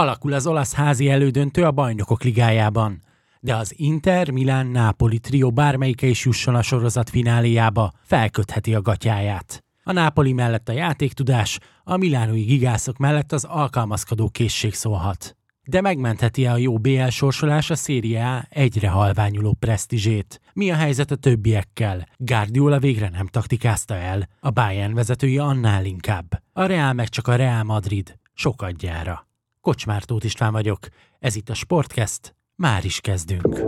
Alakul az olasz házi elődöntő a bajnokok ligájában. De az Inter, Milán, Nápoli trió bármelyike is jusson a sorozat fináléjába, felkötheti a gatyáját. A Nápoli mellett a játéktudás, a milánói gigászok mellett az alkalmazkodó készség szólhat. De megmentheti-e a jó BL sorsolás a Serie egyre halványuló presztizsét? Mi a helyzet a többiekkel? Guardiola végre nem taktikázta el, a Bayern vezetői annál inkább. A Real meg csak a Real Madrid, sokadjára. Kocsmártót István vagyok, ez itt a Sportcast, már is kezdünk.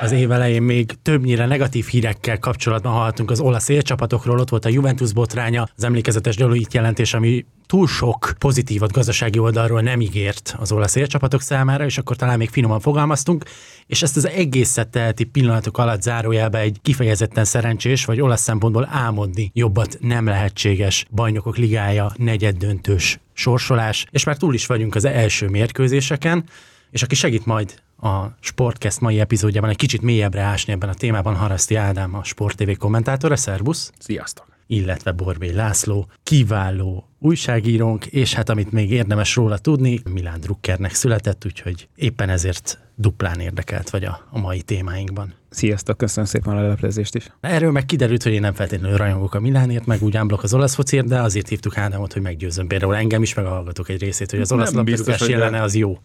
Az év elején még többnyire negatív hírekkel kapcsolatban hallhatunk az olasz élcsapatokról, ott volt a Juventus botránya, az emlékezetes Deloitte jelentés, ami túl sok pozitívat gazdasági oldalról nem ígért az olasz élcsapatok számára, és akkor talán még finoman fogalmaztunk, és ezt az egészet teheti pillanatok alatt zárójelbe egy kifejezetten szerencsés, vagy olasz szempontból álmodni jobbat nem lehetséges bajnokok ligája negyeddöntős sorsolás, és már túl is vagyunk az első mérkőzéseken, és aki segít majd a Sportcast mai epizódjában egy kicsit mélyebbre ásni ebben a témában Haraszti Ádám, a Sport TV kommentátora. Szervusz! Sziasztok! illetve Borbély László, kiváló újságírónk, és hát amit még érdemes róla tudni, Milán Druckernek született, úgyhogy éppen ezért duplán érdekelt vagy a, a mai témáinkban. Sziasztok, köszönöm szépen a leleplezést is. Erről meg kiderült, hogy én nem feltétlenül rajongok a Milánért, meg úgy ámblok az olasz focért, de azért hívtuk Ádámot, hogy meggyőzöm például engem is, meg a hallgatók egy részét, hogy az olasz labdarúgás jelene az jó.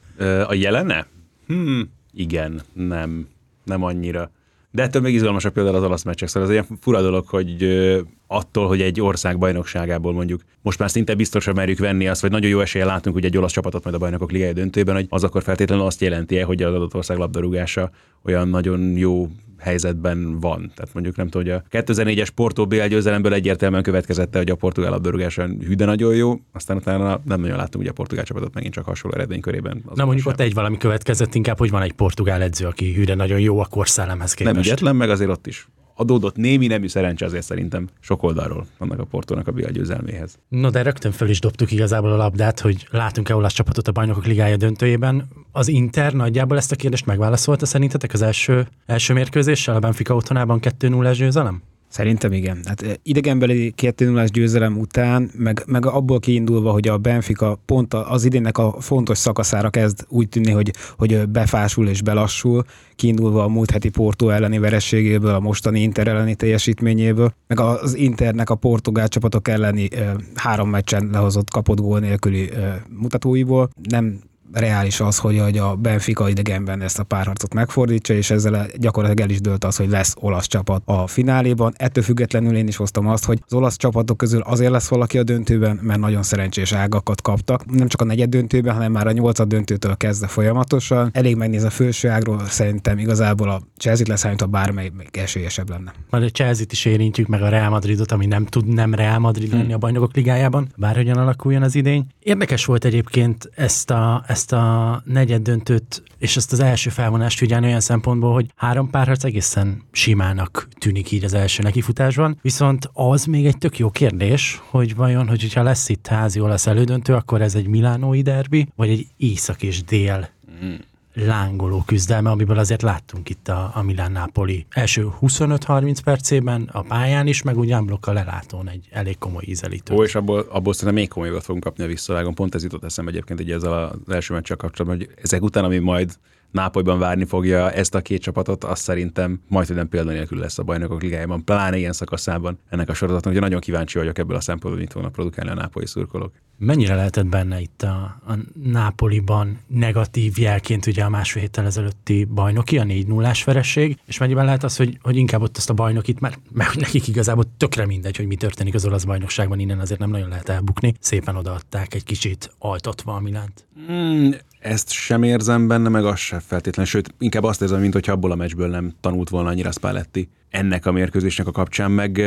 A jelene? Hmm, igen, nem, nem annyira. De ettől még izgalmasabb például az olasz meccsek. Szóval az ilyen fura dolog, hogy attól, hogy egy ország bajnokságából mondjuk most már szinte biztosan merjük venni azt, vagy nagyon jó esélye látunk, hogy egy olasz csapatot majd a bajnokok ligája döntőben, hogy az akkor feltétlenül azt jelenti -e, hogy az adott ország labdarúgása olyan nagyon jó helyzetben van. Tehát mondjuk nem tudom, hogy a 2004-es Porto BL győzelemből egyértelműen következette, hogy a portugál labdarúgás hűde nagyon jó, aztán utána nem nagyon láttunk, hogy a portugál csapatot megint csak hasonló eredménykörében. Na mondjuk sem. ott egy valami következett inkább, hogy van egy portugál edző, aki hűde nagyon jó a korszellemhez képest. Nem ügyetlen, meg azért ott is adódott némi nemű szerencse azért szerintem sok oldalról annak a Portónak a BL győzelméhez. No, de rögtön föl is dobtuk igazából a labdát, hogy látunk-e olasz csapatot a bajnokok ligája döntőjében. Az Inter nagyjából ezt a kérdést megválaszolta szerintetek az első, első mérkőzéssel a Benfica otthonában 2-0-es győzelem? Szerintem igen. Hát eh, idegenbeli 2 0 győzelem után, meg, meg abból kiindulva, hogy a Benfica pont az idénnek a fontos szakaszára kezd úgy tűnni, hogy, hogy befásul és belassul, kiindulva a múlt heti Porto elleni verességéből, a mostani Inter elleni teljesítményéből, meg az Internek a portugál csapatok elleni e, három meccsen lehozott kapott gól nélküli e, mutatóiból. Nem reális az, hogy a Benfica idegenben ezt a párharcot megfordítsa, és ezzel gyakorlatilag el is dőlt az, hogy lesz olasz csapat a fináléban. Ettől függetlenül én is hoztam azt, hogy az olasz csapatok közül azért lesz valaki a döntőben, mert nagyon szerencsés ágakat kaptak. Nem csak a negyed döntőben, hanem már a nyolcad döntőtől kezdve folyamatosan. Elég megnéz a felső ágról, szerintem igazából a Chelsea leszámítva bármely még esélyesebb lenne. Majd a Chelsea-t is érintjük, meg a Real Madridot, ami nem tud nem Real Madrid lenni hmm. a bajnokok ligájában, bárhogyan alakuljon az idény. Érdekes volt egyébként ezt a, ezt ezt a negyed döntőt és ezt az első felvonást figyelni olyan szempontból, hogy három párharc egészen simának tűnik így az első nekifutásban, viszont az még egy tök jó kérdés, hogy vajon, hogy hogyha lesz itt házi olasz elődöntő, akkor ez egy milánói derbi, vagy egy észak és dél? Mm lángoló küzdelme, amiből azért láttunk itt a, a Milán-Nápoli első 25-30 percében a pályán is, meg úgy a lelátón egy elég komoly ízelítő. Ó, és abból, abból szerintem még komolyabbat fogunk kapni a visszavágon. Pont ez jutott eszembe egyébként egy ezzel az első meccsel kapcsolatban, hogy ezek után, ami majd Nápolyban várni fogja ezt a két csapatot, azt szerintem majd nem példanélkül lesz a bajnokok ligájában, pláne ilyen szakaszában ennek a sorozatnak, hogy nagyon kíváncsi vagyok ebből a szempontból, mit fognak produkálni a nápolyi szurkolók. Mennyire lehetett benne itt a, a Nápoliban negatív jelként ugye a másfél héttel ezelőtti bajnoki, a 4 0 vereség, és mennyiben lehet az, hogy, hogy inkább ott azt a bajnokit, mert, mert nekik igazából tökre mindegy, hogy mi történik az olasz bajnokságban, innen azért nem nagyon lehet elbukni. Szépen odaadták egy kicsit altatva a Milánt. Mm, ezt sem érzem benne, meg azt sem feltétlenül, sőt, inkább azt érzem, mint hogy abból a meccsből nem tanult volna annyira Spalletti ennek a mérkőzésnek a kapcsán, meg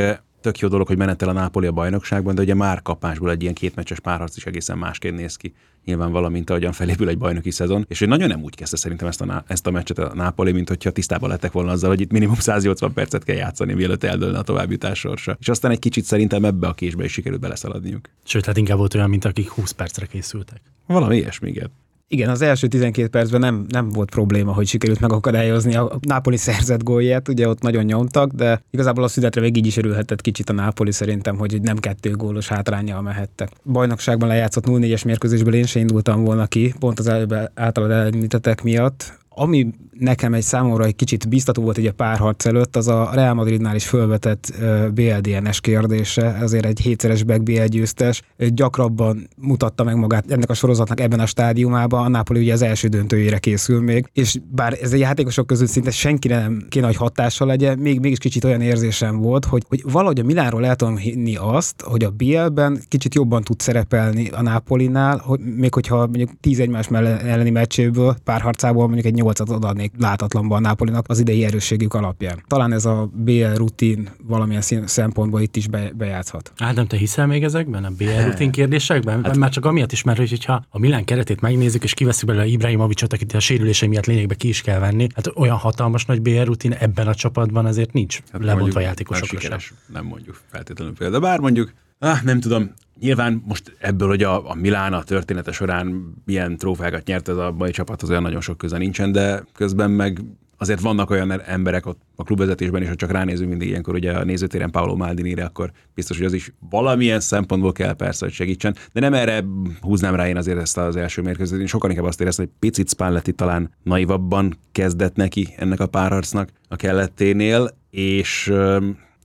tök jó dolog, hogy menetel a Nápoli a bajnokságban, de ugye már kapásból egy ilyen kétmeccses párharc is egészen másként néz ki. Nyilván valamint ahogyan felépül egy bajnoki szezon, és hogy nagyon nem úgy kezdte szerintem ezt a, ezt a meccset a Nápoli, mint hogyha tisztában lettek volna azzal, hogy itt minimum 180 percet kell játszani, mielőtt eldőlne a továbbjutás sorsa. És aztán egy kicsit szerintem ebbe a késbe is sikerült beleszaladniuk. Sőt, hát inkább volt olyan, mint akik 20 percre készültek. Valami ilyesmi, igen. Igen, az első 12 percben nem, nem volt probléma, hogy sikerült megakadályozni a Nápoli szerzett gólját, ugye ott nagyon nyomtak, de igazából a szünetre még így is örülhetett kicsit a Nápoli szerintem, hogy nem kettő gólos hátrányjal mehettek. Bajnokságban lejátszott 0-4-es mérkőzésből én se indultam volna ki, pont az előbb általad említettek miatt ami nekem egy számomra egy kicsit biztató volt egy a párharc előtt, az a Real Madridnál is fölvetett BLDNS kérdése, ezért egy hétszeres back BL győztes, gyakrabban mutatta meg magát ennek a sorozatnak ebben a stádiumában, a Napoli ugye az első döntőjére készül még, és bár ez a játékosok között szinte senkire nem kéne, hogy hatással legyen, még mégis kicsit olyan érzésem volt, hogy, hogy valahogy a Milánról el hinni azt, hogy a BL-ben kicsit jobban tud szerepelni a Napolinál, hogy még hogyha mondjuk tíz egymás elleni meccséből, párharcából mondjuk egy nyolcat adnék látatlanban a Napolinak az idei erősségük alapján. Talán ez a BL rutin valamilyen szempontból itt is be, bejátszhat. Ádám, te hiszel még ezekben, a BL rutin kérdésekben? Hát, Már csak amiatt is, mert hogyha a Milán keretét megnézzük, és kiveszünk belőle Ibrahimovicsot, akit a sérülése miatt lényegbe ki is kell venni, hát olyan hatalmas nagy BL rutin ebben a csapatban azért nincs hát lebontva játékosokra. Nem mondjuk feltétlenül például, bár mondjuk Ah, nem tudom, Nyilván most ebből, hogy a, a Milán a története során milyen trófeákat nyert ez a mai csapat, az olyan nagyon sok köze nincsen, de közben meg azért vannak olyan emberek ott a klubvezetésben is, hogy csak ránézünk mindig ilyenkor ugye a nézőtéren Paolo Maldini-re, akkor biztos, hogy az is valamilyen szempontból kell persze, hogy segítsen. De nem erre húznám rá én azért ezt az első mérkőzést. Én sokan inkább azt éreztem, hogy picit Spalletti talán naivabban kezdett neki ennek a párharcnak a kelletténél, és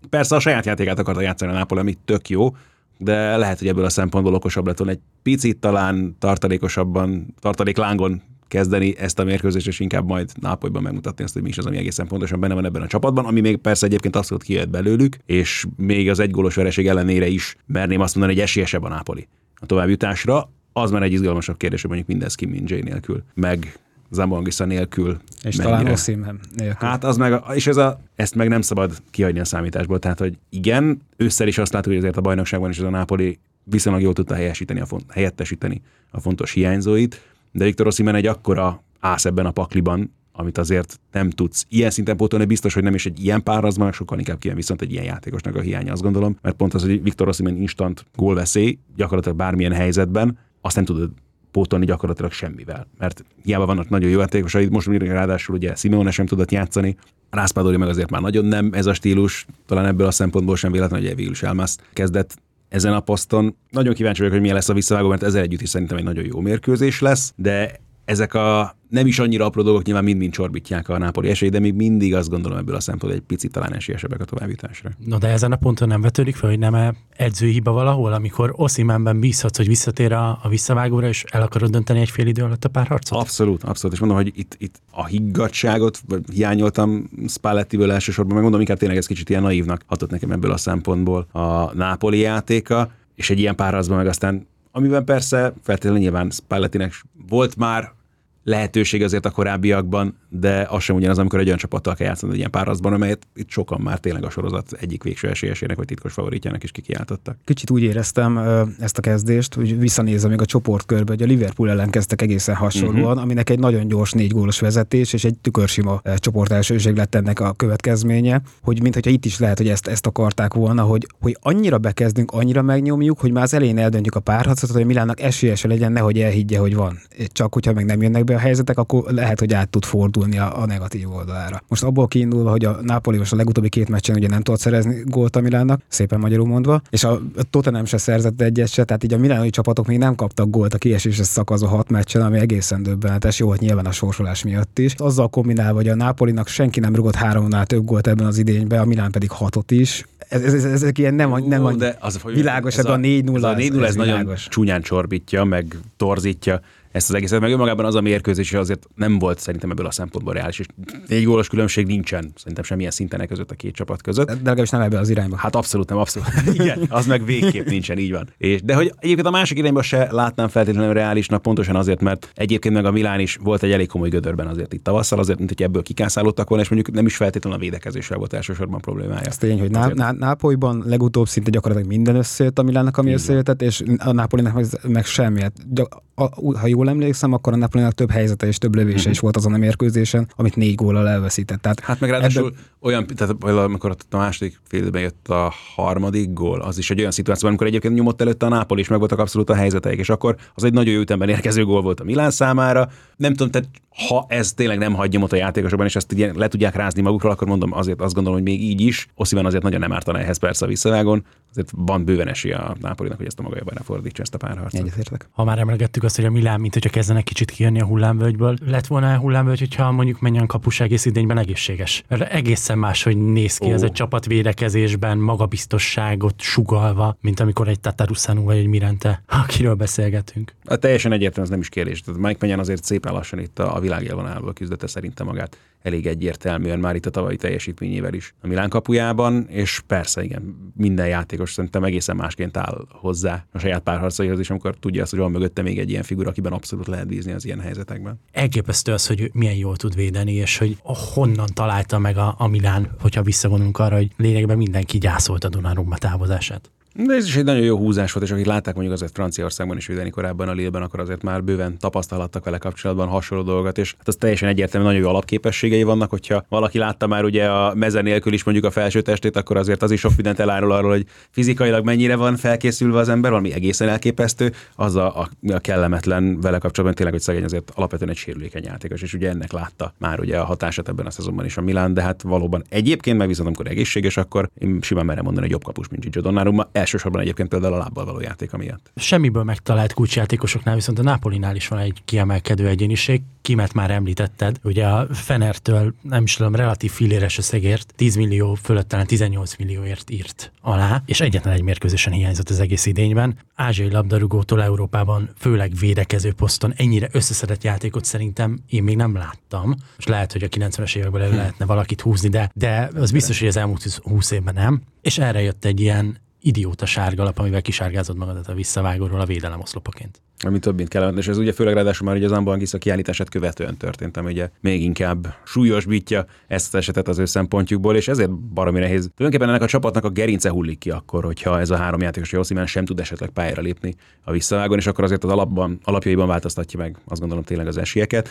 persze a saját játékát akarta játszani a Napoli, ami tök jó, de lehet, hogy ebből a szempontból okosabb lett volna egy picit talán tartalékosabban, tartaléklángon kezdeni ezt a mérkőzést, és inkább majd Nápolyban megmutatni azt, hogy mi is az, ami egészen pontosan benne van ebben a csapatban, ami még persze egyébként abszolút kijött belőlük, és még az egygólos vereség ellenére is merném azt mondani, hogy esélyesebb a Nápoli a továbbjutásra. Az már egy izgalmasabb kérdés, hogy mondjuk mindez Kim Min nélkül, meg Zambongisa nélkül. És mennyire. talán Oszimhen nélkül. Hát az meg, és ez a, ezt meg nem szabad kihagyni a számításból. Tehát, hogy igen, ősszel is azt látjuk, hogy azért a bajnokságban is ez a Napoli viszonylag jól tudta helyesíteni a font, helyettesíteni a fontos hiányzóit, de Viktor Oszimhen egy akkora ász ebben a pakliban, amit azért nem tudsz ilyen szinten pótolni, biztos, hogy nem is egy ilyen párazma, sokkal inkább kijön viszont egy ilyen játékosnak a hiánya, azt gondolom, mert pont az, hogy Viktor Oszimhen instant gólveszély, gyakorlatilag bármilyen helyzetben, azt nem tudod pótolni gyakorlatilag semmivel. Mert hiába vannak nagyon jó játékosai, most még ráadásul ugye Simeone sem tudott játszani, Rászpádori meg azért már nagyon nem ez a stílus, talán ebből a szempontból sem véletlen, hogy végül is Elmász kezdett ezen a poszton. Nagyon kíváncsi vagyok, hogy milyen lesz a visszavágó, mert ezzel együtt is szerintem egy nagyon jó mérkőzés lesz, de ezek a nem is annyira apró dolgok nyilván mind-mind csorbítják a Nápoli esélyt, de még mindig azt gondolom ebből a szempontból egy picit talán esélyesebbek a továbbításra. No, de ezen a ponton nem vetődik fel, hogy nem -e edzőhiba valahol, amikor Oszimánben bízhatsz, hogy visszatér a, a visszavágóra, és el akarod dönteni egy fél idő alatt a párharcot? Abszolút, abszolút. És mondom, hogy itt, itt a higgadságot hiányoltam Spallettiből elsősorban, meg mondom, inkább tényleg ez kicsit ilyen naívnak hatott nekem ebből a szempontból a Nápoli játéka, és egy ilyen párharcban meg aztán amiben persze feltétlenül nyilván Spallettinek volt már lehetőség azért a korábbiakban, de az sem ugyanaz, amikor egy olyan csapattal kell játszani egy ilyen párazban, amelyet itt sokan már tényleg a sorozat egyik végső esélyesének vagy titkos favoritjának is kikiáltottak. Kicsit úgy éreztem ezt a kezdést, hogy visszanézem még a csoportkörbe, hogy a Liverpool ellen kezdtek egészen hasonlóan, uh-huh. aminek egy nagyon gyors négy gólos vezetés és egy tükörsima csoport elsőség lett ennek a következménye, hogy mintha itt is lehet, hogy ezt, ezt akarták volna, hogy, hogy annyira bekezdünk, annyira megnyomjuk, hogy már az elején eldöntjük a párharcot, hogy Milánnak esélyese legyen, nehogy elhiggye, hogy van. Csak hogyha meg nem jönnek be a helyzetek, akkor lehet, hogy át tud fordulni a, a negatív oldalára. Most abból kiindulva, hogy a Napoli most a legutóbbi két meccsen ugye nem tudott szerezni gólt a Milánnak, szépen magyarul mondva, és a Tottenham se szerzett egyet se, tehát így a milánoi csapatok még nem kaptak gólt a kiesésre szakaszó hat meccsen, ami egészen döbbenetes, jó, hogy nyilván a sorsolás miatt is. Azzal kombinálva, hogy a Napolinak senki nem rugott háromnál több gólt ebben az idényben, a Milán pedig hatot is. Ez, ez, ez, ezek ilyen nem, nem Ó, de az, világos, ez a, a 4-0. Ez a 4-0 ez, ez nagyon csúnyán csorbítja, meg torzítja ezt az egészet, meg önmagában az a mérkőzés azért nem volt szerintem ebből a szempontból reális, és négy gólos különbség nincsen szerintem semmilyen szinten között a két csapat között. De legalábbis nem ebbe az irányba. Hát abszolút nem, abszolút. Igen, az meg végképp nincsen, így van. És, de hogy egyébként a másik irányba se látnám feltétlenül reálisnak, pontosan azért, mert egyébként meg a Milán is volt egy elég komoly gödörben azért itt tavasszal, azért, mint hogy ebből kikászálódtak volna, és mondjuk nem is feltétlenül a védekezéssel volt elsősorban problémája. Ez tény, hogy Ná- Ná- Nápolyban legutóbb szinte gyakorlatilag minden összejött a Milánnak, ami összejöttett, és a Nápolynak meg, meg semmi. Hát, ha jól jól emlékszem, akkor a Napolinak több helyzete és több lövése uh-huh. is volt azon a mérkőzésen, amit négy góllal elveszített. Tehát hát meg ráadásul ebben... olyan, tehát amikor a második félben jött a harmadik gól, az is egy olyan szituáció, amikor egyébként nyomott előtte a Nápol is, meg voltak abszolút a helyzeteik, és akkor az egy nagyon jó ütemben érkező gól volt a Milán számára. Nem tudom, tehát ha ez tényleg nem hagyja a játékosokban, és ezt le tudják rázni magukról, akkor mondom, azért azt gondolom, hogy még így is, Oszivan azért nagyon nem ártana ehhez persze a visszavágon, azért van bőven esélye a Nápolinak, hogy ezt a magájába fordítsa ezt a párharcot. Egyetértek. Ha már emlegettük azt, hogy a Milán, mint hogyha kezdenek kicsit kijönni a hullámvölgyből, lett volna a hullámvölgy, hogyha mondjuk menjen kapus egész idényben egészséges. Mert egészen más, hogy néz ki oh. ez egy csapat védekezésben, magabiztosságot sugalva, mint amikor egy Tatarusanu vagy egy Mirente, akiről beszélgetünk. A teljesen egyértelmű, ez nem is kérdés. Tehát Mike Menyen azért szépen lassan itt a, a világélvonalból küzdette szerintem magát elég egyértelműen már itt a tavalyi teljesítményével is a Milán kapujában, és persze igen, minden játékos szerintem egészen másként áll hozzá a saját párharcaihoz, és amikor tudja azt, hogy van mögötte még egy ilyen figura, akiben abszolút lehet bízni az ilyen helyzetekben. Elképesztő az, hogy milyen jól tud védeni, és hogy honnan találta meg a, a Milán, hogyha visszavonunk arra, hogy lényegben mindenki gyászolt a Donnarumma távozását. De ez is egy nagyon jó húzás volt, és akik látták mondjuk azért Franciaországban is védeni korábban a Lille-ben, akkor azért már bőven tapasztalattak vele kapcsolatban hasonló dolgot, és hát az teljesen egyértelmű, nagyon jó alapképességei vannak, hogyha valaki látta már ugye a meze nélkül is mondjuk a felső testét, akkor azért az is sok mindent elárul arról, hogy fizikailag mennyire van felkészülve az ember, valami egészen elképesztő, az a, a, a kellemetlen vele kapcsolatban tényleg, hogy szegény azért alapvetően egy sérülékeny játékos, és ugye ennek látta már ugye a hatását ebben a szezonban is a Milán, de hát valóban egyébként meg viszont amikor egészséges, akkor én simán merem mondani, hogy jobb kapus, mint Gigi. Elsősorban egyébként például a lábbal való játék miatt. Semmiből megtalált kulcsjátékosoknál, viszont a Napolinál is van egy kiemelkedő egyéniség, kimet már említetted. Ugye a Fenertől, nem is tudom, relatív filéres összegért, 10 millió fölött talán 18 millióért írt alá, és egyetlen egy mérkőzésen hiányzott az egész idényben. Ázsiai labdarúgótól Európában, főleg védekező poszton ennyire összeszedett játékot szerintem én még nem láttam. És lehet, hogy a 90-es években elő hm. lehetne valakit húzni, de, de az biztos, hogy az elmúlt 20 évben nem. És erre jött egy ilyen idióta sárgalap, amivel kisárgázod magadat a visszavágóról a védelem oszlopaként. Ami több, mint kellene, és ez ugye főleg ráadásul már ugye az Ambangisa kiállítását követően történt, ami ugye még inkább súlyosbítja ezt az esetet az ő szempontjukból, és ezért baromi nehéz. Tulajdonképpen ennek a csapatnak a gerince hullik ki akkor, hogyha ez a három játékos Josimán sem tud esetleg pályára lépni a visszavágon, és akkor azért az alapban, alapjaiban változtatja meg, azt gondolom tényleg az esélyeket.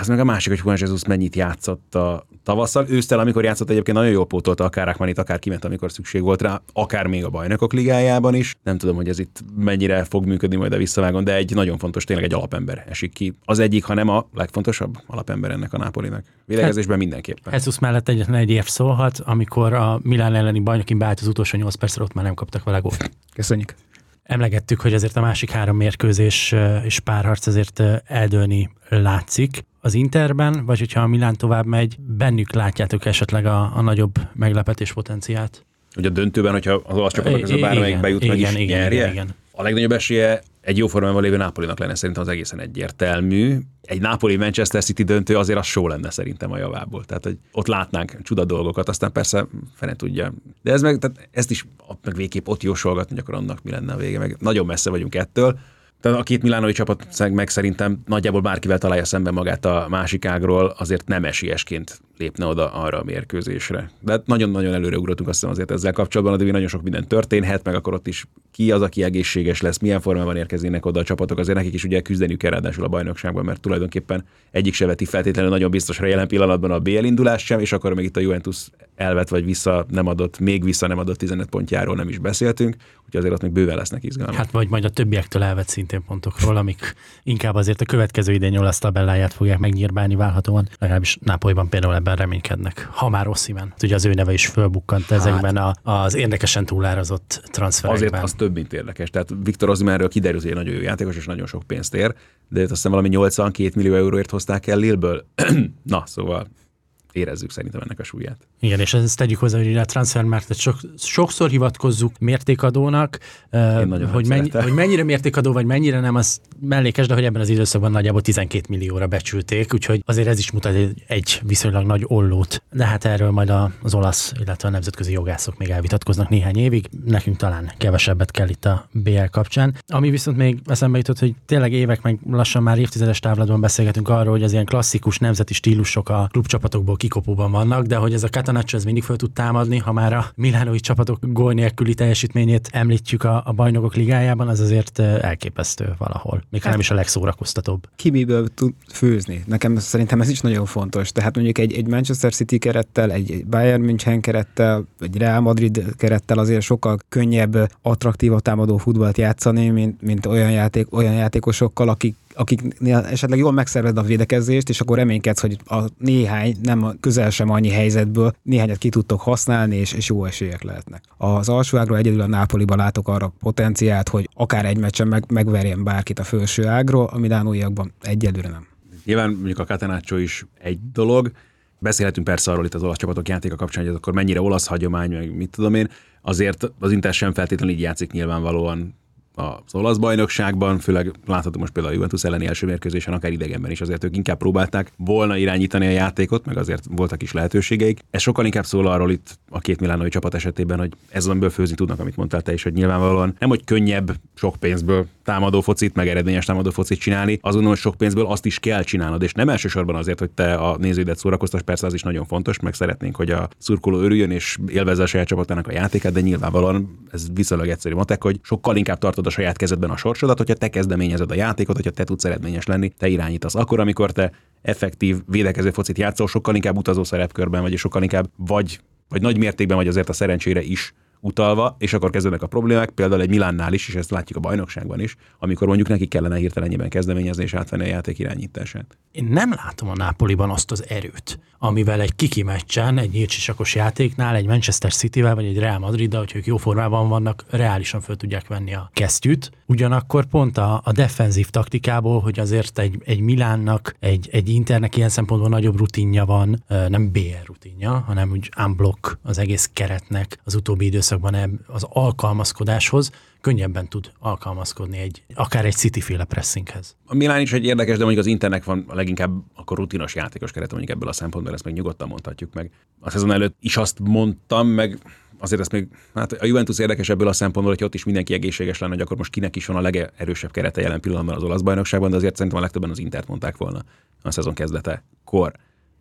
Az meg a másik, hogy Juan Jesus mennyit játszott a tavasszal. Ősztel, amikor játszott egyébként nagyon jól pótolta akár Akmanit, akár kiment, amikor szükség volt rá, akár még a bajnokok ligájában is. Nem tudom, hogy ez itt mennyire fog működni majd a visszavágon, de egy nagyon fontos, tényleg egy alapember esik ki. Az egyik, ha nem a legfontosabb alapember ennek a Nápolinak. Védekezésben hát, mindenképpen. Jesus mellett egyetlen egy év szólhat, amikor a Milán elleni bajnokin beállt az utolsó 8 percre, ott már nem kaptak vele gólt. Köszönjük. Emlegettük, hogy azért a másik három mérkőzés és párharc azért eldőlni látszik az Interben, vagy hogyha a Milán tovább megy, bennük látjátok esetleg a, a nagyobb meglepetés potenciált? Hogy a döntőben, hogyha az olasz csapatok közül bármelyik bejut, igen, meg is igen, nyerje? Igen, igen. A legnagyobb esélye egy jó formában lévő Nápolinak lenne szerintem az egészen egyértelmű. Egy Napoli-Manchester City döntő azért az só lenne szerintem a javából. Tehát, hogy ott látnánk csuda dolgokat, aztán persze fene tudja. De ez meg, tehát ezt is meg végképp ott jósolgatni, hogy akkor annak mi lenne a vége. Meg nagyon messze vagyunk ettől. Tehát a két milánói csapat meg szerintem nagyjából bárkivel találja szemben magát a másik ágról, azért nem esélyesként lépne oda arra a mérkőzésre. De hát nagyon-nagyon előre ugrottunk azt hiszem azért ezzel kapcsolatban, de nagyon sok minden történhet, meg akkor ott is ki az, aki egészséges lesz, milyen formában érkeznének oda a csapatok, azért nekik is ugye küzdeniük kell ráadásul a bajnokságban, mert tulajdonképpen egyik se veti feltétlenül nagyon biztosra jelen pillanatban a BL indulás sem, és akkor még itt a Juventus elvet vagy vissza nem adott, még vissza nem adott 15 pontjáról nem is beszéltünk, úgyhogy azért ott még bőven lesznek izgalmak. Hát vagy majd a többiektől elvett szintén pontokról, amik inkább azért a következő idén olasz tabelláját fogják megnyírbálni válhatóan, legalábbis Nápolyban például ebben reménykednek. Ha már Ossiman, ugye az ő neve is fölbukkant hát, ezekben a, az érdekesen túlárazott transferekben. Azért az több, mint érdekes. Tehát Viktor Ossimanről kiderül, hogy nagyon jó játékos, és nagyon sok pénzt ér, de azt hiszem valami 82 millió euróért hozták el Lillből. Na, szóval érezzük szerintem ennek a súlyát. Igen, és ezt tegyük hozzá, hogy a transfermarktet sok, sokszor hivatkozzuk mértékadónak, hogy, mennyi, hogy mennyire mértékadó, vagy mennyire nem, az mellékes, de hogy ebben az időszakban nagyjából 12 millióra becsülték, úgyhogy azért ez is mutat egy, egy viszonylag nagy ollót. De hát erről majd az olasz, illetve a nemzetközi jogászok még elvitatkoznak néhány évig, nekünk talán kevesebbet kell itt a BL kapcsán. Ami viszont még eszembe jutott, hogy tényleg évek, meg lassan már évtizedes távlatban beszélgetünk arról, hogy az ilyen klasszikus nemzeti stílusok a klubcsapatokból kikopóban vannak, de hogy ez a Catanaccio ez mindig fel tud támadni, ha már a milánói csapatok gól nélküli teljesítményét említjük a, a bajnokok ligájában, az azért elképesztő valahol. Még hát, nem is a legszórakoztatóbb. Ki miből tud főzni? Nekem szerintem ez is nagyon fontos. Tehát mondjuk egy, egy Manchester City kerettel, egy Bayern München kerettel, egy Real Madrid kerettel azért sokkal könnyebb, attraktívabb támadó futballt játszani, mint, mint olyan, játék, olyan játékosokkal, akik akiknél esetleg jól megszerved a védekezést, és akkor reménykedsz, hogy a néhány, nem közel sem annyi helyzetből, néhányat ki tudtok használni, és, és jó esélyek lehetnek. Az alsó egyedül a Nápoliban látok arra potenciált, hogy akár egy meccsen meg, megverjen bárkit a felső ágról, a milánóiakban egyelőre nem. Nyilván mondjuk a Catenaccio is egy dolog, Beszélhetünk persze arról itt az olasz csapatok játéka kapcsán, hogy akkor mennyire olasz hagyomány, meg mit tudom én. Azért az Inter sem feltétlenül így játszik nyilvánvalóan az olasz bajnokságban, főleg látható most például a Juventus elleni első mérkőzésen, akár idegenben is azért ők inkább próbálták volna irányítani a játékot, meg azért voltak is lehetőségeik. Ez sokkal inkább szól arról itt a két milánói csapat esetében, hogy ez amiből főzni tudnak, amit mondtál te is, hogy nyilvánvalóan nem, hogy könnyebb sok pénzből támadó focit, meg eredményes támadó focit csinálni, azt sok pénzből azt is kell csinálnod, és nem elsősorban azért, hogy te a nézőidet szórakoztas, persze az is nagyon fontos, meg szeretnénk, hogy a szurkoló örüljön és élvezze a saját csapatának a játékát, de nyilvánvalóan ez viszonylag egyszerű matek, hogy sokkal inkább tartod a saját kezedben a sorsodat, hogyha te kezdeményezed a játékot, hogyha te tudsz eredményes lenni, te irányítasz. Akkor, amikor te effektív védekező focit játszol, sokkal inkább utazó szerepkörben vagy, sokkal inkább vagy, vagy nagy mértékben vagy azért a szerencsére is utalva, és akkor kezdődnek a problémák, például egy Milánnál is, és ezt látjuk a bajnokságban is, amikor mondjuk neki kellene hirtelenjében kezdeményezni és átvenni a játék irányítását. Én nem látom a Nápoliban azt az erőt, amivel egy kiki meccsen, egy nyílcsisakos játéknál, egy Manchester City-vel vagy egy Real Madrid, hogy ők jó formában vannak, reálisan föl tudják venni a kesztyűt. Ugyanakkor pont a, a defenzív taktikából, hogy azért egy, egy Milánnak, egy, egy Internek ilyen szempontból nagyobb rutinja van, nem BR rutinja, hanem úgy unblock az egész keretnek az utóbbi időszakban az alkalmazkodáshoz, könnyebben tud alkalmazkodni egy, akár egy City-féle pressinghez. A Milán is egy érdekes, de mondjuk az Internek van leginkább akkor rutinos játékos keret, mondjuk ebből a szempontból, ezt meg nyugodtan mondhatjuk meg. A szezon előtt is azt mondtam, meg azért ezt még, hát a Juventus érdekes ebből a szempontból, hogy ott is mindenki egészséges lenne, hogy akkor most kinek is van a legerősebb kerete jelen pillanatban az olasz bajnokságban, de azért szerintem a legtöbben az Intert mondták volna a szezon kezdete kor.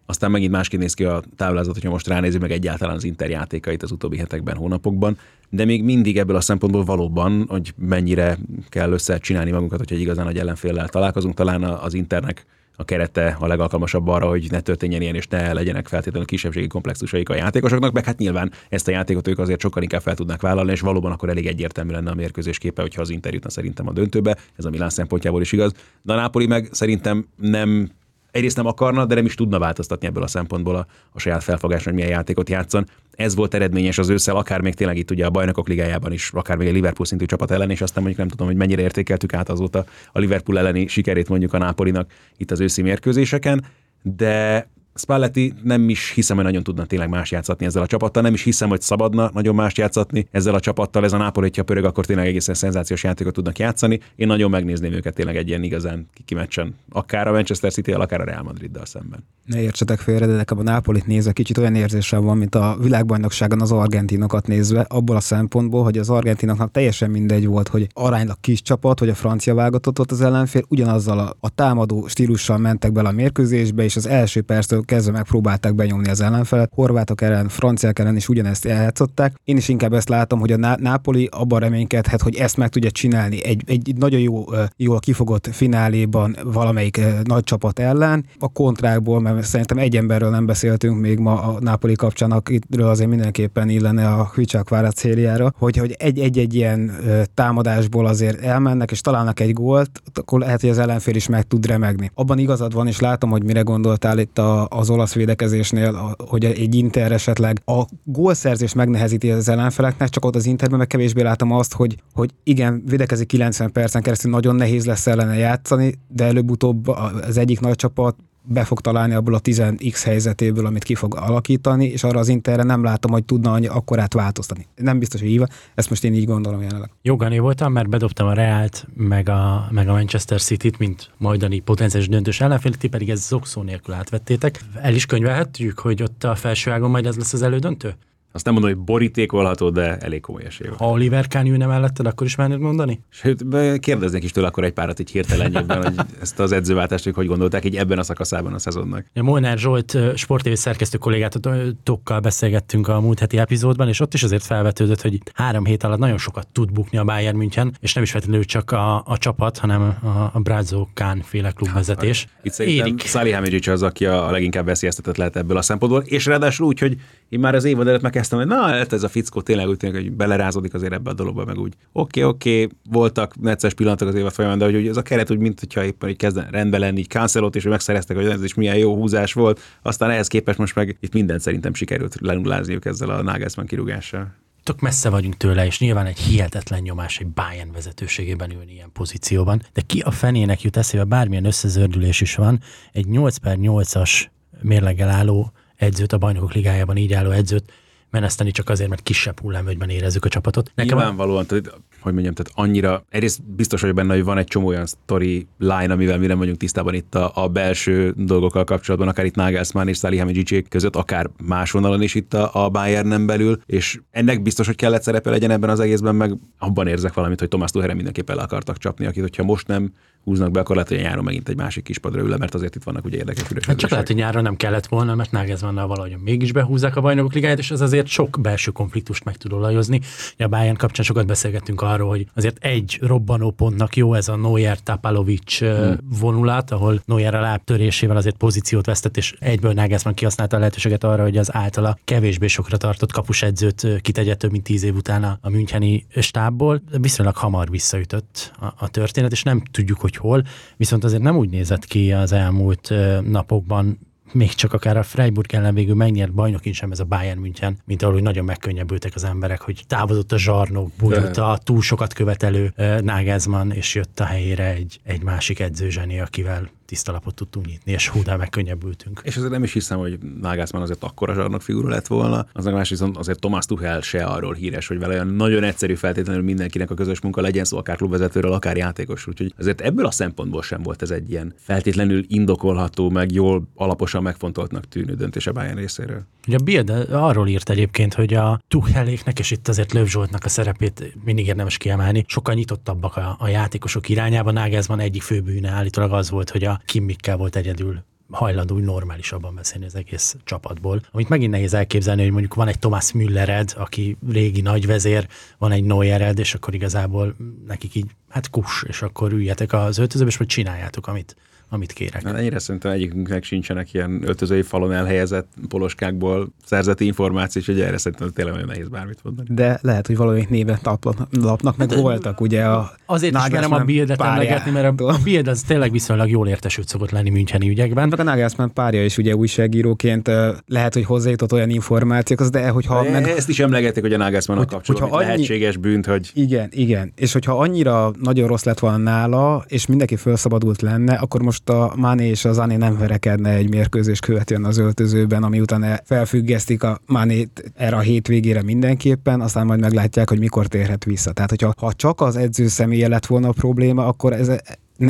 Aztán megint másként néz ki a táblázat, hogyha most ránézi meg egyáltalán az Inter játékait az utóbbi hetekben, hónapokban, de még mindig ebből a szempontból valóban, hogy mennyire kell összecsinálni magunkat, hogyha egy igazán nagy ellenféllel találkozunk, talán az Internek a kerete a legalkalmasabb arra, hogy ne történjen ilyen, és ne legyenek feltétlenül kisebbségi komplexusaik a játékosoknak, meg hát nyilván ezt a játékot ők azért sokkal inkább fel tudnak vállalni, és valóban akkor elég egyértelmű lenne a mérkőzés képe, hogyha az Inter jutna szerintem a döntőbe, ez a Milán szempontjából is igaz. De a Napoli meg szerintem nem egyrészt nem akarna, de nem is tudna változtatni ebből a szempontból a, a saját felfogásra, hogy milyen játékot játszon. Ez volt eredményes az ősszel, akár még tényleg itt ugye a bajnokok ligájában is, akár még a Liverpool szintű csapat ellen, és aztán mondjuk nem tudom, hogy mennyire értékeltük át azóta a Liverpool elleni sikerét mondjuk a Nápolinak itt az őszi mérkőzéseken, de Spalletti nem is hiszem, hogy nagyon tudna tényleg más játszatni ezzel a csapattal, nem is hiszem, hogy szabadna nagyon más játszatni ezzel a csapattal. Ez a Napoli, hogyha pörög, akkor tényleg egészen szenzációs játékot tudnak játszani. Én nagyon megnézném őket tényleg egy ilyen igazán kimeccsen, akár a Manchester city akár a Real Madriddal szemben. Ne értsetek félre, de nekem a Nápolit nézve kicsit olyan érzésem van, mint a világbajnokságon az argentinokat nézve, abból a szempontból, hogy az argentinoknak teljesen mindegy volt, hogy aránylag kis csapat, hogy a francia válogatott ott az ellenfél, ugyanazzal a, a támadó stílussal mentek bele a mérkőzésbe, és az első perctől kezdve megpróbálták benyomni az ellenfelet. Horvátok ellen, franciák ellen is ugyanezt eljátszották. Én is inkább ezt látom, hogy a Nápoli abban reménykedhet, hogy ezt meg tudja csinálni egy, egy nagyon jó, jól kifogott fináléban valamelyik nagy csapat ellen. A kontrákból, mert szerintem egy emberről nem beszéltünk még ma a Nápoli kapcsán, akitről azért mindenképpen illene a Hvicsák szériára, hogy, hogy egy-egy ilyen támadásból azért elmennek, és találnak egy gólt, akkor lehet, hogy az ellenfél is meg tud remegni. Abban igazad van, és látom, hogy mire gondoltál itt a, az olasz védekezésnél, hogy egy Inter esetleg a gólszerzés megnehezíti az ellenfeleknek, csak ott az Interben meg kevésbé látom azt, hogy, hogy igen, védekezik 90 percen keresztül, nagyon nehéz lesz ellene játszani, de előbb-utóbb az egyik nagy csapat be fog találni abból a 10x helyzetéből, amit ki fog alakítani, és arra az Interre nem látom, hogy tudna annyi akkorát változtatni. Nem biztos, hogy híva, ezt most én így gondolom jelenleg. Jogané voltam, mert bedobtam a Reált, meg a, meg a Manchester City-t, mint majdani potenciális döntős ellenfél, ti pedig ez zokszó nélkül átvettétek. El is könyvelhetjük, hogy ott a felső ágon majd ez lesz az elődöntő? Azt nem mondom, hogy borítékolható, de elég komoly esély. Ha Oliver Kahn ülne melletted, akkor is mernéd mondani? Sőt, kérdeznék is tőle akkor egy párat egy hirtelenjében, hogy ezt az edzőváltást ők hogy gondolták így ebben a szakaszában a szezonnak. Ja, Molnár Zsolt sportévi szerkesztő kollégátokkal beszélgettünk a múlt heti epizódban, és ott is azért felvetődött, hogy három hét alatt nagyon sokat tud bukni a Bayern München, és nem is feltétlenül csak a, a csapat, hanem a, a Brazzo Kán féle klubvezetés. Hát, itt szerintem Érik. Salihamidzic az, aki a leginkább veszélyeztetett lehet ebből a szempontból, és ráadásul úgy, hogy én már az évad előtt megkezdtem, hogy na, hát ez a fickó tényleg úgy tűnik, hogy belerázódik azért ebbe a dologba, meg úgy. Oké, okay, oké, okay, voltak necces pillanatok az évad folyamán, de hogy, hogy ez a keret úgy, mint hogyha éppen így kezden rendben lenni, így cancelot és hogy megszereztek, hogy ez is milyen jó húzás volt. Aztán ehhez képest most meg itt mindent szerintem sikerült lenullázniuk ezzel a Nagelsmann kirúgással tök messze vagyunk tőle, és nyilván egy hihetetlen nyomás egy Bayern vezetőségében ülni ilyen pozícióban, de ki a fenének jut eszébe, bármilyen összezördülés is van, egy 8 per 8-as mérleggel álló edzőt, a bajnokok ligájában így álló edzőt meneszteni csak azért, mert kisebb hullámvölgyben érezzük a csapatot. Nekem Nyilvánvalóan, tehát, hogy mondjam, tehát annyira, egyrészt biztos vagyok benne, hogy van egy csomó olyan story line, amivel mi nem vagyunk tisztában itt a, a belső dolgokkal kapcsolatban, akár itt Nagelsmann és Salihamidzsicsék között, akár más vonalon is itt a, a Bayernen belül, és ennek biztos, hogy kellett szerepe legyen ebben az egészben, meg abban érzek valamit, hogy Tomás Tuchel mindenképpen el akartak csapni, akit, hogyha most nem húznak be, akkor lehet, hogy nyáron megint egy másik kispadra ül, mert azért itt vannak ugye érdekes üres. Hát csak lehet, hogy nyáron nem kellett volna, mert Nagelsmannnal valahogy mégis behúzzák a bajnokok ligáját, és ez azért sok belső konfliktust meg tud olajozni. A Bayern kapcsán sokat beszélgettünk arról, hogy azért egy robbanó pontnak jó ez a Neuer Tapalovic hmm. vonulat, ahol Neuer a lábtörésével azért pozíciót vesztett, és egyből Nagelsmann kihasználta a lehetőséget arra, hogy az általa kevésbé sokra tartott kapusedzőt kitegye több mint tíz év után a, Müncheni stábból. Viszonylag hamar visszaütött a, a történet, és nem tudjuk, hogy hol, viszont azért nem úgy nézett ki az elmúlt napokban, még csak akár a Freiburg ellen végül megnyert bajnokin sem ez a Bayern München, mint ahol nagyon megkönnyebbültek az emberek, hogy távozott a zsarnok, bújult a túl sokat követelő Nagelsmann, és jött a helyére egy, egy másik edzőzseni, akivel tiszta lapot tudtunk nyitni, és hú, de megkönnyebbültünk. És azért nem is hiszem, hogy Nagelsmann azért akkora zsarnok figura lett volna. Az a más viszont azért Thomas Tuchel se arról híres, hogy vele olyan nagyon egyszerű feltétlenül mindenkinek a közös munka legyen szó, akár klubvezetőről, akár játékos. Úgyhogy azért ebből a szempontból sem volt ez egy ilyen feltétlenül indokolható, meg jól alaposan megfontoltnak tűnő döntés a Bayern részéről. Ugye a Bild arról írt egyébként, hogy a Tucheléknek, és itt azért Löv Zsoltnak a szerepét mindig érdemes kiemelni, sokkal nyitottabbak a, a játékosok irányába. Nagelsmann egyik főbűne állítólag az volt, hogy a Kimmikkel volt egyedül hajlandó úgy normálisabban beszélni az egész csapatból. Amit megint nehéz elképzelni, hogy mondjuk van egy Thomas Müllered, aki régi nagyvezér, van egy Neuered, és akkor igazából nekik így, hát kus, és akkor üljetek az öltözőbe, és majd csináljátok, amit, amit kérek. Hát ennyire szerintem egyikünknek sincsenek ilyen öltözői falon elhelyezett poloskákból szerzeti információ, hogy erre szerintem tényleg nagyon nehéz bármit mondani. De lehet, hogy valamelyik névet lapnak, meg hát, voltak, ugye a Azért is merem a Bildet emlegetni, mert a Bild az tényleg viszonylag jól értesült szokott lenni Müncheni ügyekben. Meg a Nagelsmann párja is ugye újságíróként lehet, hogy hozzájutott olyan információk, de hogyha meg... Ezt is emlegetik, hogy a Nagelsmann hogy, kapcsolatban annyi... lehetséges bűnt, hogy... Igen, igen. És hogyha annyira nagyon rossz lett volna nála, és mindenki felszabadult lenne, akkor most most a Mané és az Ané nem verekedne egy mérkőzés követően az öltözőben, ami utána felfüggesztik a Manét erre a hétvégére mindenképpen, aztán majd meglátják, hogy mikor térhet vissza. Tehát, hogyha ha csak az edző személye lett volna a probléma, akkor ez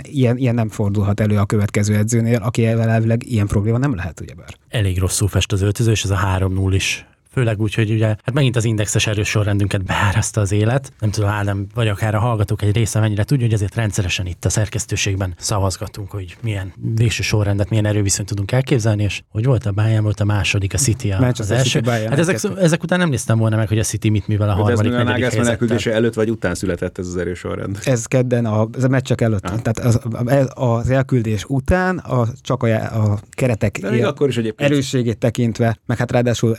ilyen, ilyen nem fordulhat elő a következő edzőnél, aki elvileg ilyen probléma nem lehet, ugyebár. Elég rosszul fest az öltöző, és ez a 3-0 is főleg úgy, hogy ugye, hát megint az indexes erős sorrendünket beáraszta az élet. Nem tudom, Ádám, vagy akár a hallgatók egy része mennyire tudja, hogy azért rendszeresen itt a szerkesztőségben szavazgatunk, hogy milyen végső sorrendet, milyen erőviszonyt tudunk elképzelni, és hogy volt a Bayern, volt a második, a City a, az első. Bayern, hát ezek, ezek, után nem néztem volna meg, hogy a City mit művel a De harmadik, ez negyedik a elküldése előtt vagy után született ez az erős sorrend? Ez kedden, a, ez a meccsek előtt. Ah. Tehát az, az elküldés után a, csak a, a keretek akkor is erősségét tekintve, meg hát ráadásul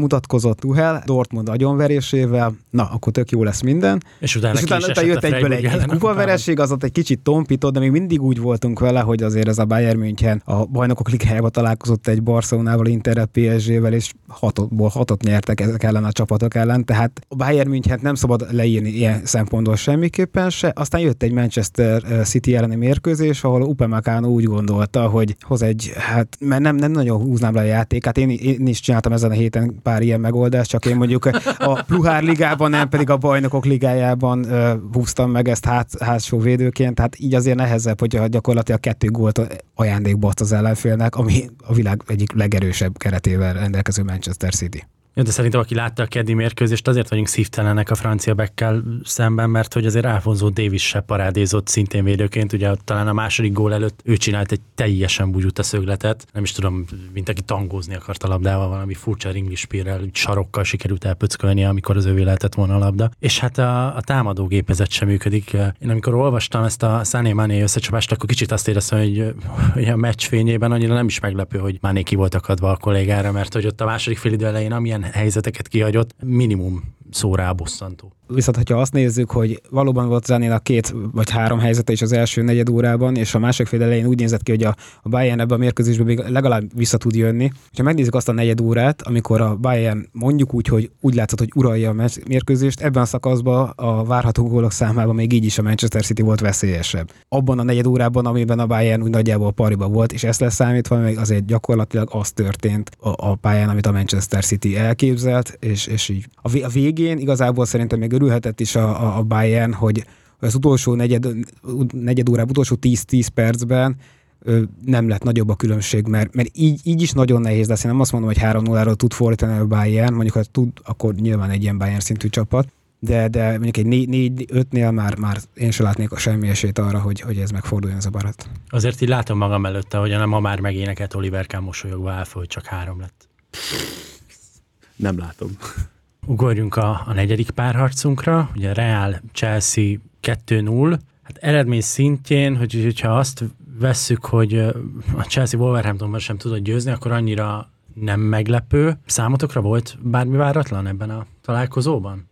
bemutatkozott Tuhel Dortmund agyonverésével, na, akkor tök jó lesz minden. És utána, és utána, utána jött egyből egy, egy kupavereség, az ott egy kicsit tompított, de még mindig úgy voltunk vele, hogy azért ez a Bayern München a bajnokok ligájába találkozott egy Barcelonával, Interrel, PSG-vel, és hatotból hatot nyertek ezek ellen a csapatok ellen, tehát a Bayern München nem szabad leírni ilyen szempontból semmiképpen se. Aztán jött egy Manchester City elleni mérkőzés, ahol Upamecano úgy gondolta, hogy hoz egy, hát mert nem, nem nagyon húznám le a játékát. Én, én is csináltam ezen a héten pár ilyen megoldást, csak én mondjuk a Pluhár ligában, nem pedig a bajnokok ligájában húztam meg ezt hát, hátsó védőként, tehát így azért nehezebb, hogy gyakorlatilag kettő gólt ajándékba az ellenfélnek, ami a világ egyik legerősebb keretével rendelkező Manchester City. Ja, de szerintem, aki látta a keddi mérkőzést, azért vagyunk szívtelenek a francia bekkel szemben, mert hogy azért Alfonso Davis se parádézott szintén védőként, ugye talán a második gól előtt ő csinált egy teljesen a szögletet, nem is tudom, mint aki tangózni akart a labdával, valami furcsa ringlispírrel, sarokkal sikerült elpöckölni, amikor az övé lehetett volna a labda. És hát a, a támadó gépezet sem működik. Én amikor olvastam ezt a Sané Mané összecsapást, akkor kicsit azt éreztem, hogy, hogy a meccs fényében annyira nem is meglepő, hogy Mané ki volt akadva a kollégára, mert hogy ott a második fél idő elején amilyen helyzeteket kihagyott, minimum szóra bosszantó. Viszont, hogyha azt nézzük, hogy valóban volt Zanénak két vagy három helyzete is az első negyed órában, és a másik fél elején úgy nézett ki, hogy a, a Bayern ebben a mérkőzésben még legalább vissza tud jönni. Ha megnézzük azt a negyed órát, amikor a Bayern mondjuk úgy, hogy úgy látszott, hogy uralja a mérkőzést, ebben a szakaszban a várható gólok számában még így is a Manchester City volt veszélyesebb. Abban a negyed órában, amiben a Bayern úgy nagyjából pariba volt, és ezt leszámítva, még azért gyakorlatilag az történt a, a pályán, amit a Manchester City elképzelt, és, és így a, a végén igazából szerintem még örülhetett is a, a, a Bayern, hogy az utolsó negyed, negyed órában, utolsó 10-10 percben nem lett nagyobb a különbség, mert, mert így, így is nagyon nehéz lesz. Én nem azt mondom, hogy 3-0-ról tud fordítani a Bayern, mondjuk ha tud, akkor nyilván egy ilyen Bayern szintű csapat, de, de mondjuk egy 4-5-nél már, már én sem látnék a semmi esélyt arra, hogy, hogy ez megforduljon ez a barat. Azért így látom magam előtte, hogy nem ma már megénekelt Oliver Kahn mosolyogva áll hogy csak három lett. Nem látom. Ugorjunk a, a negyedik párharcunkra, ugye Real Chelsea 2-0. Hát eredmény szintjén, hogy, hogyha azt vesszük, hogy a Chelsea Wolverhamptonban sem tudott győzni, akkor annyira nem meglepő. Számotokra volt bármi váratlan ebben a találkozóban?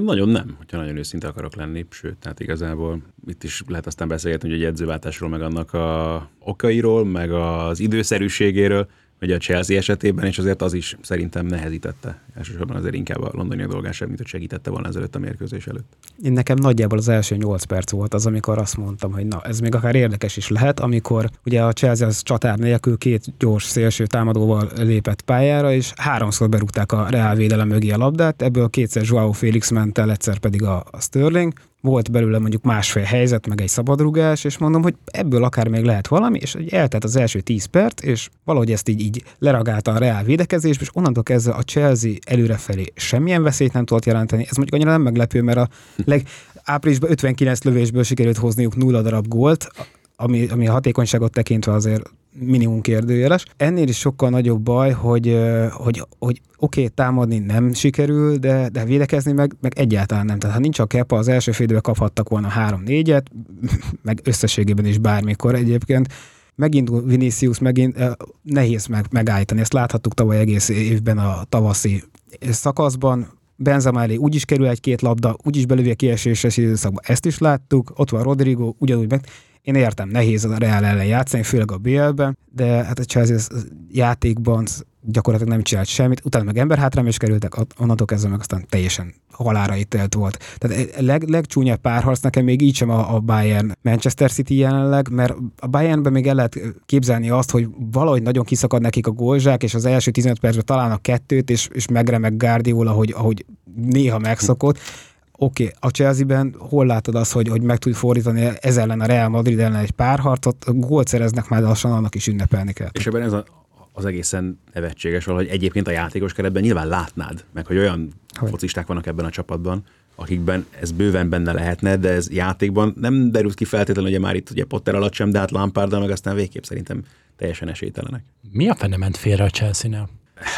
Nagyon, nem, hogyha nagyon őszinte akarok lenni, sőt, tehát igazából itt is lehet aztán beszélgetni, hogy egy edzőváltásról, meg annak a okairól, meg az időszerűségéről, ugye a Chelsea esetében, és azért az is szerintem nehezítette. Elsősorban azért inkább a londoni dolgását, mint hogy segítette volna ezelőtt a mérkőzés előtt. Én nekem nagyjából az első 8 perc volt az, amikor azt mondtam, hogy na, ez még akár érdekes is lehet, amikor ugye a Chelsea az csatár nélkül két gyors szélső támadóval lépett pályára, és háromszor berúgták a Real védelem mögé a labdát, ebből kétszer Joao Félix ment el, egyszer pedig a, a Sterling, volt belőle mondjuk másfél helyzet, meg egy szabadrugás, és mondom, hogy ebből akár még lehet valami, és eltelt az első 10 perc, és valahogy ezt így, így leragálta a reál védekezésbe, és onnantól kezdve a Chelsea előrefelé semmilyen veszélyt nem tudott jelenteni. Ez mondjuk annyira nem meglepő, mert a leg, áprilisban 59 lövésből sikerült hozniuk nulla darab gólt, ami, ami a hatékonyságot tekintve azért minimum kérdőjeles. Ennél is sokkal nagyobb baj, hogy, hogy, hogy oké, okay, támadni nem sikerül, de, de védekezni meg, meg egyáltalán nem. Tehát ha nincs a kepa, az első félidőben kaphattak volna három-négyet, meg összességében is bármikor egyébként. Megint Vinicius, megint nehéz meg, megállítani. Ezt láthattuk tavaly egész évben a tavaszi szakaszban. Benzema elé úgyis kerül egy-két labda, úgyis belövi a kieséses időszakban. Ezt is láttuk. Ott van Rodrigo, ugyanúgy meg én értem, nehéz a Real ellen játszani, főleg a BL-ben, de hát a Chelsea játékban gyakorlatilag nem csinált semmit, utána meg emberhátrám is kerültek, onnantól kezdve meg aztán teljesen halára ítélt volt. Tehát a leg, legcsúnyabb párharc nekem még így sem a, a Bayern Manchester City jelenleg, mert a Bayernben még el lehet képzelni azt, hogy valahogy nagyon kiszakad nekik a gólzsák, és az első 15 percben találnak kettőt, és, és megremeg Guardiola, hogy, ahogy néha megszokott oké, okay, a Chelsea-ben hol látod azt, hogy, hogy meg tud fordítani ez ellen a Real Madrid ellen egy párharcot, gólt szereznek már, de lassan annak is ünnepelni kell. És ebben ez a, az egészen nevetséges valahogy egyébként a játékos keretben nyilván látnád, meg hogy olyan hogy? focisták vannak ebben a csapatban, akikben ez bőven benne lehetne, de ez játékban nem derült ki feltétlenül, ugye már itt ugye Potter alatt sem, de hát Lampard, meg aztán végképp szerintem teljesen esélytelenek. Mi a fene ment félre a Chelsea-nél?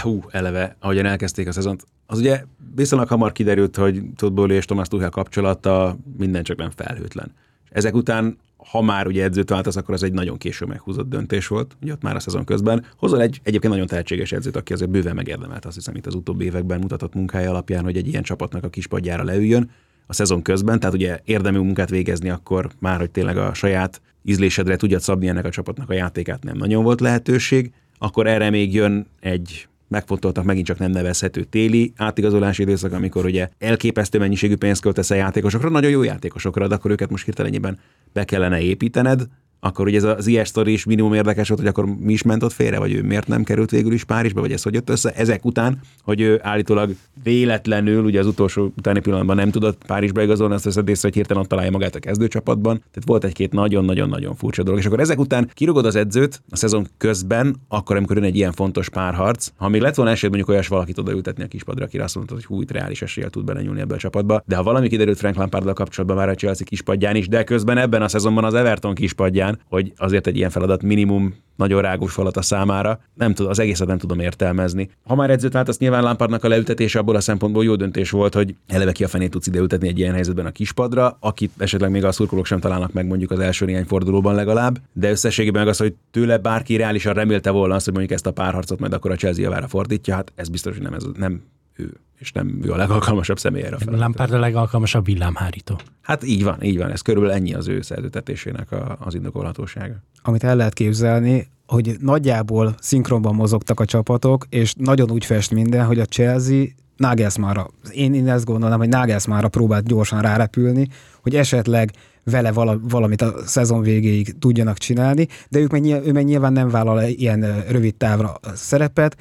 Hú, eleve, ahogyan elkezdték a szezont, az ugye viszonylag hamar kiderült, hogy Tudbóli és Thomas Tuchel kapcsolata minden csak nem felhőtlen. Ezek után, ha már ugye edzőt váltasz, akkor az egy nagyon késő meghúzott döntés volt, ugye ott már a szezon közben. Hozol egy egyébként nagyon tehetséges edzőt, aki azért bőven megérdemelt, azt hiszem itt az utóbbi években mutatott munkája alapján, hogy egy ilyen csapatnak a kispadjára leüljön a szezon közben, tehát ugye érdemi munkát végezni, akkor már, hogy tényleg a saját ízlésedre tudjad szabni ennek a csapatnak a játékát, nem nagyon volt lehetőség, akkor erre még jön egy megfontoltak megint csak nem nevezhető téli átigazolási időszak, amikor ugye elképesztő mennyiségű pénzt költesz a játékosokra, nagyon jó játékosokra, de akkor őket most hirtelenében be kellene építened, akkor ugye ez az ilyen sztori is minimum érdekes volt, hogy akkor mi is ment ott félre, vagy ő miért nem került végül is Párizsba, vagy ez hogy jött össze. Ezek után, hogy ő állítólag véletlenül, ugye az utolsó utáni pillanatban nem tudott Párizsba igazolni, azt veszed észre, hogy hirtelen ott találja magát a kezdőcsapatban. Tehát volt egy-két nagyon-nagyon-nagyon furcsa dolog. És akkor ezek után kirugod az edzőt a szezon közben, akkor, amikor jön egy ilyen fontos párharc, ha még lett volna esély mondjuk olyas valakit odaültetni a kispadra, aki azt mondta, hogy hú, itt reális eséllyel tud belenyúlni ebbe a csapatba. De ha valami kiderült Frank Lampard kapcsolatban már a Chelsea kispadján is, de közben ebben a szezonban az Everton kispadján, hogy azért egy ilyen feladat minimum nagyon rágós falat a számára. Nem tudom, az egészet nem tudom értelmezni. Ha már edzőt vált, azt nyilván Lampardnak a leültetése abból a szempontból jó döntés volt, hogy eleve ki a fenét tudsz ideültetni egy ilyen helyzetben a kispadra, akit esetleg még a szurkolók sem találnak meg mondjuk az első néhány fordulóban legalább, de összességében meg az, hogy tőle bárki reálisan remélte volna azt, hogy mondjuk ezt a párharcot majd akkor a Chelsea javára fordítja, hát ez biztos, hogy nem, ez, nem ő, és nem ő a legalkalmasabb személy erre a Lampard a legalkalmasabb villámhárító. Hát így van, így van. Ez körülbelül ennyi az ő szerzőtetésének a, az indokolhatósága. Amit el lehet képzelni, hogy nagyjából szinkronban mozogtak a csapatok, és nagyon úgy fest minden, hogy a Chelsea Nagelsmannra, én, én ezt gondolom, hogy Nagelsmannra próbált gyorsan rárepülni, hogy esetleg vele vala, valamit a szezon végéig tudjanak csinálni, de ők meg, ő meg nyilván nem vállal ilyen rövid távra szerepet,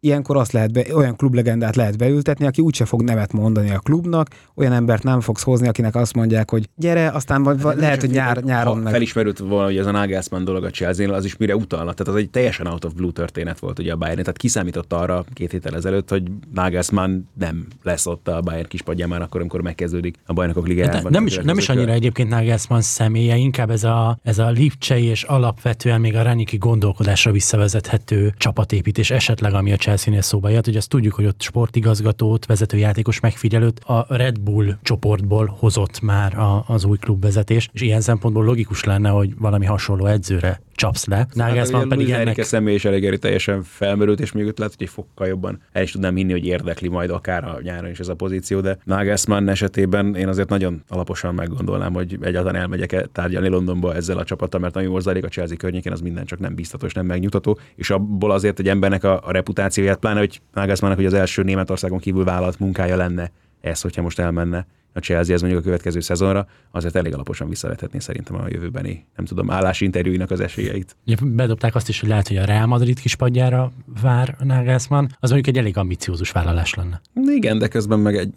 ilyenkor azt lehet be, olyan klublegendát lehet beültetni, aki úgyse fog nevet mondani a klubnak, olyan embert nem fogsz hozni, akinek azt mondják, hogy gyere, aztán vagy, hát, lehet, hogy nyár, nyáron meg. Felismerült volna, hogy ez a Nagelsmann dolog a chelsea az is mire utalna. Tehát az egy teljesen out of blue történet volt ugye a Bayern. Tehát kiszámított arra két héttel ezelőtt, hogy Nagelsmann nem lesz ott a Bayern kispadján már akkor, amikor megkezdődik a bajnokok ligájában. Hát nem, is, nem is annyira egyébként Nagelsmann személye, inkább ez a, ez a lipcsei és alapvetően még a Raniki gondolkodásra visszavezethető csapatépítés esetleg, ami a Chelsea-nél szóba jött, hogy azt tudjuk, hogy ott sportigazgatót, vezetőjátékos megfigyelőt a Red Bull csoportból hozott már a, az új klubvezetés, és ilyen szempontból logikus lenne, hogy valami hasonló edzőre csapsz le. Nagelsmann hát, pedig ennek... a személy is elég teljesen felmerült, és még ott lehet, hogy egy fokkal jobban el is tudnám hinni, hogy érdekli majd akár a nyáron is ez a pozíció, de Nagelsmann esetében én azért nagyon alaposan meggondolnám, hogy egyáltalán elmegyek-e tárgyalni Londonba ezzel a csapattal, mert ami most zajlik a Chelsea környékén, az minden csak nem biztatos, nem megnyugtató, és abból azért egy embernek a, a reputációját, pláne, hogy Nagelsmannnak, hogy az első Németországon kívül vállalt munkája lenne ez, hogyha most elmenne a Chelsea ez mondjuk a következő szezonra, azért elég alaposan visszavethetné szerintem a jövőbeni, nem tudom, állásinterjúinak az esélyeit. Ja, bedobták azt is, hogy lehet, hogy a Real Madrid kispadjára vár Nagelsmann, az mondjuk egy elég ambiciózus vállalás lenne. Igen, de közben meg egy,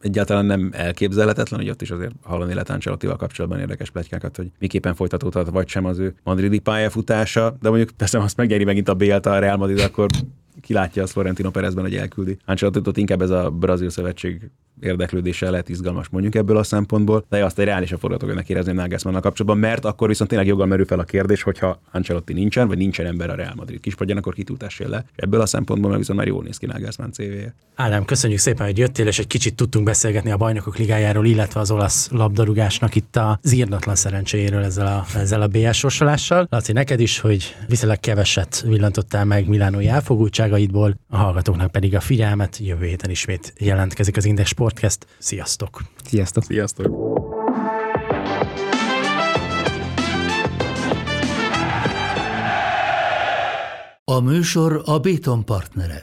egyáltalán nem elképzelhetetlen, hogy ott is azért hallani lehet Ancelottival kapcsolatban érdekes pletykákat, hogy miképpen folytatódhat vagy sem az ő madridi pályafutása, de mondjuk persze, azt megnyeri megint a Bélt a Real Madrid, akkor kilátja azt Florentino Perezben, hogy elküldi. Ancelotti inkább ez a brazil szövetség érdeklődéssel lehet izgalmas mondjuk ebből a szempontból, de azt egy reálisabb forgatókönyvnek érezném Nagelsmann kapcsolatban, mert akkor viszont tényleg joggal merül fel a kérdés, hogyha Ancelotti nincsen, vagy nincsen ember a Real Madrid kispadján, akkor kitútássél le. Ebből a szempontból meg viszont már jól néz ki Nagelsmann CV-je. Ádám, köszönjük szépen, hogy jöttél, és egy kicsit tudtunk beszélgetni a bajnokok ligájáról, illetve az olasz labdarúgásnak itt az írdatlan szerencséjéről ezzel a, ezzel a BS sorsolással. Laci, neked is, hogy viszonylag keveset villantottál meg Milánói elfogultságaidból, a hallgatóknak pedig a figyelmet. Jövő héten ismét jelentkezik az Index Sportcast. Sziasztok! Sziasztok! Sziasztok! A műsor a Béton partnere.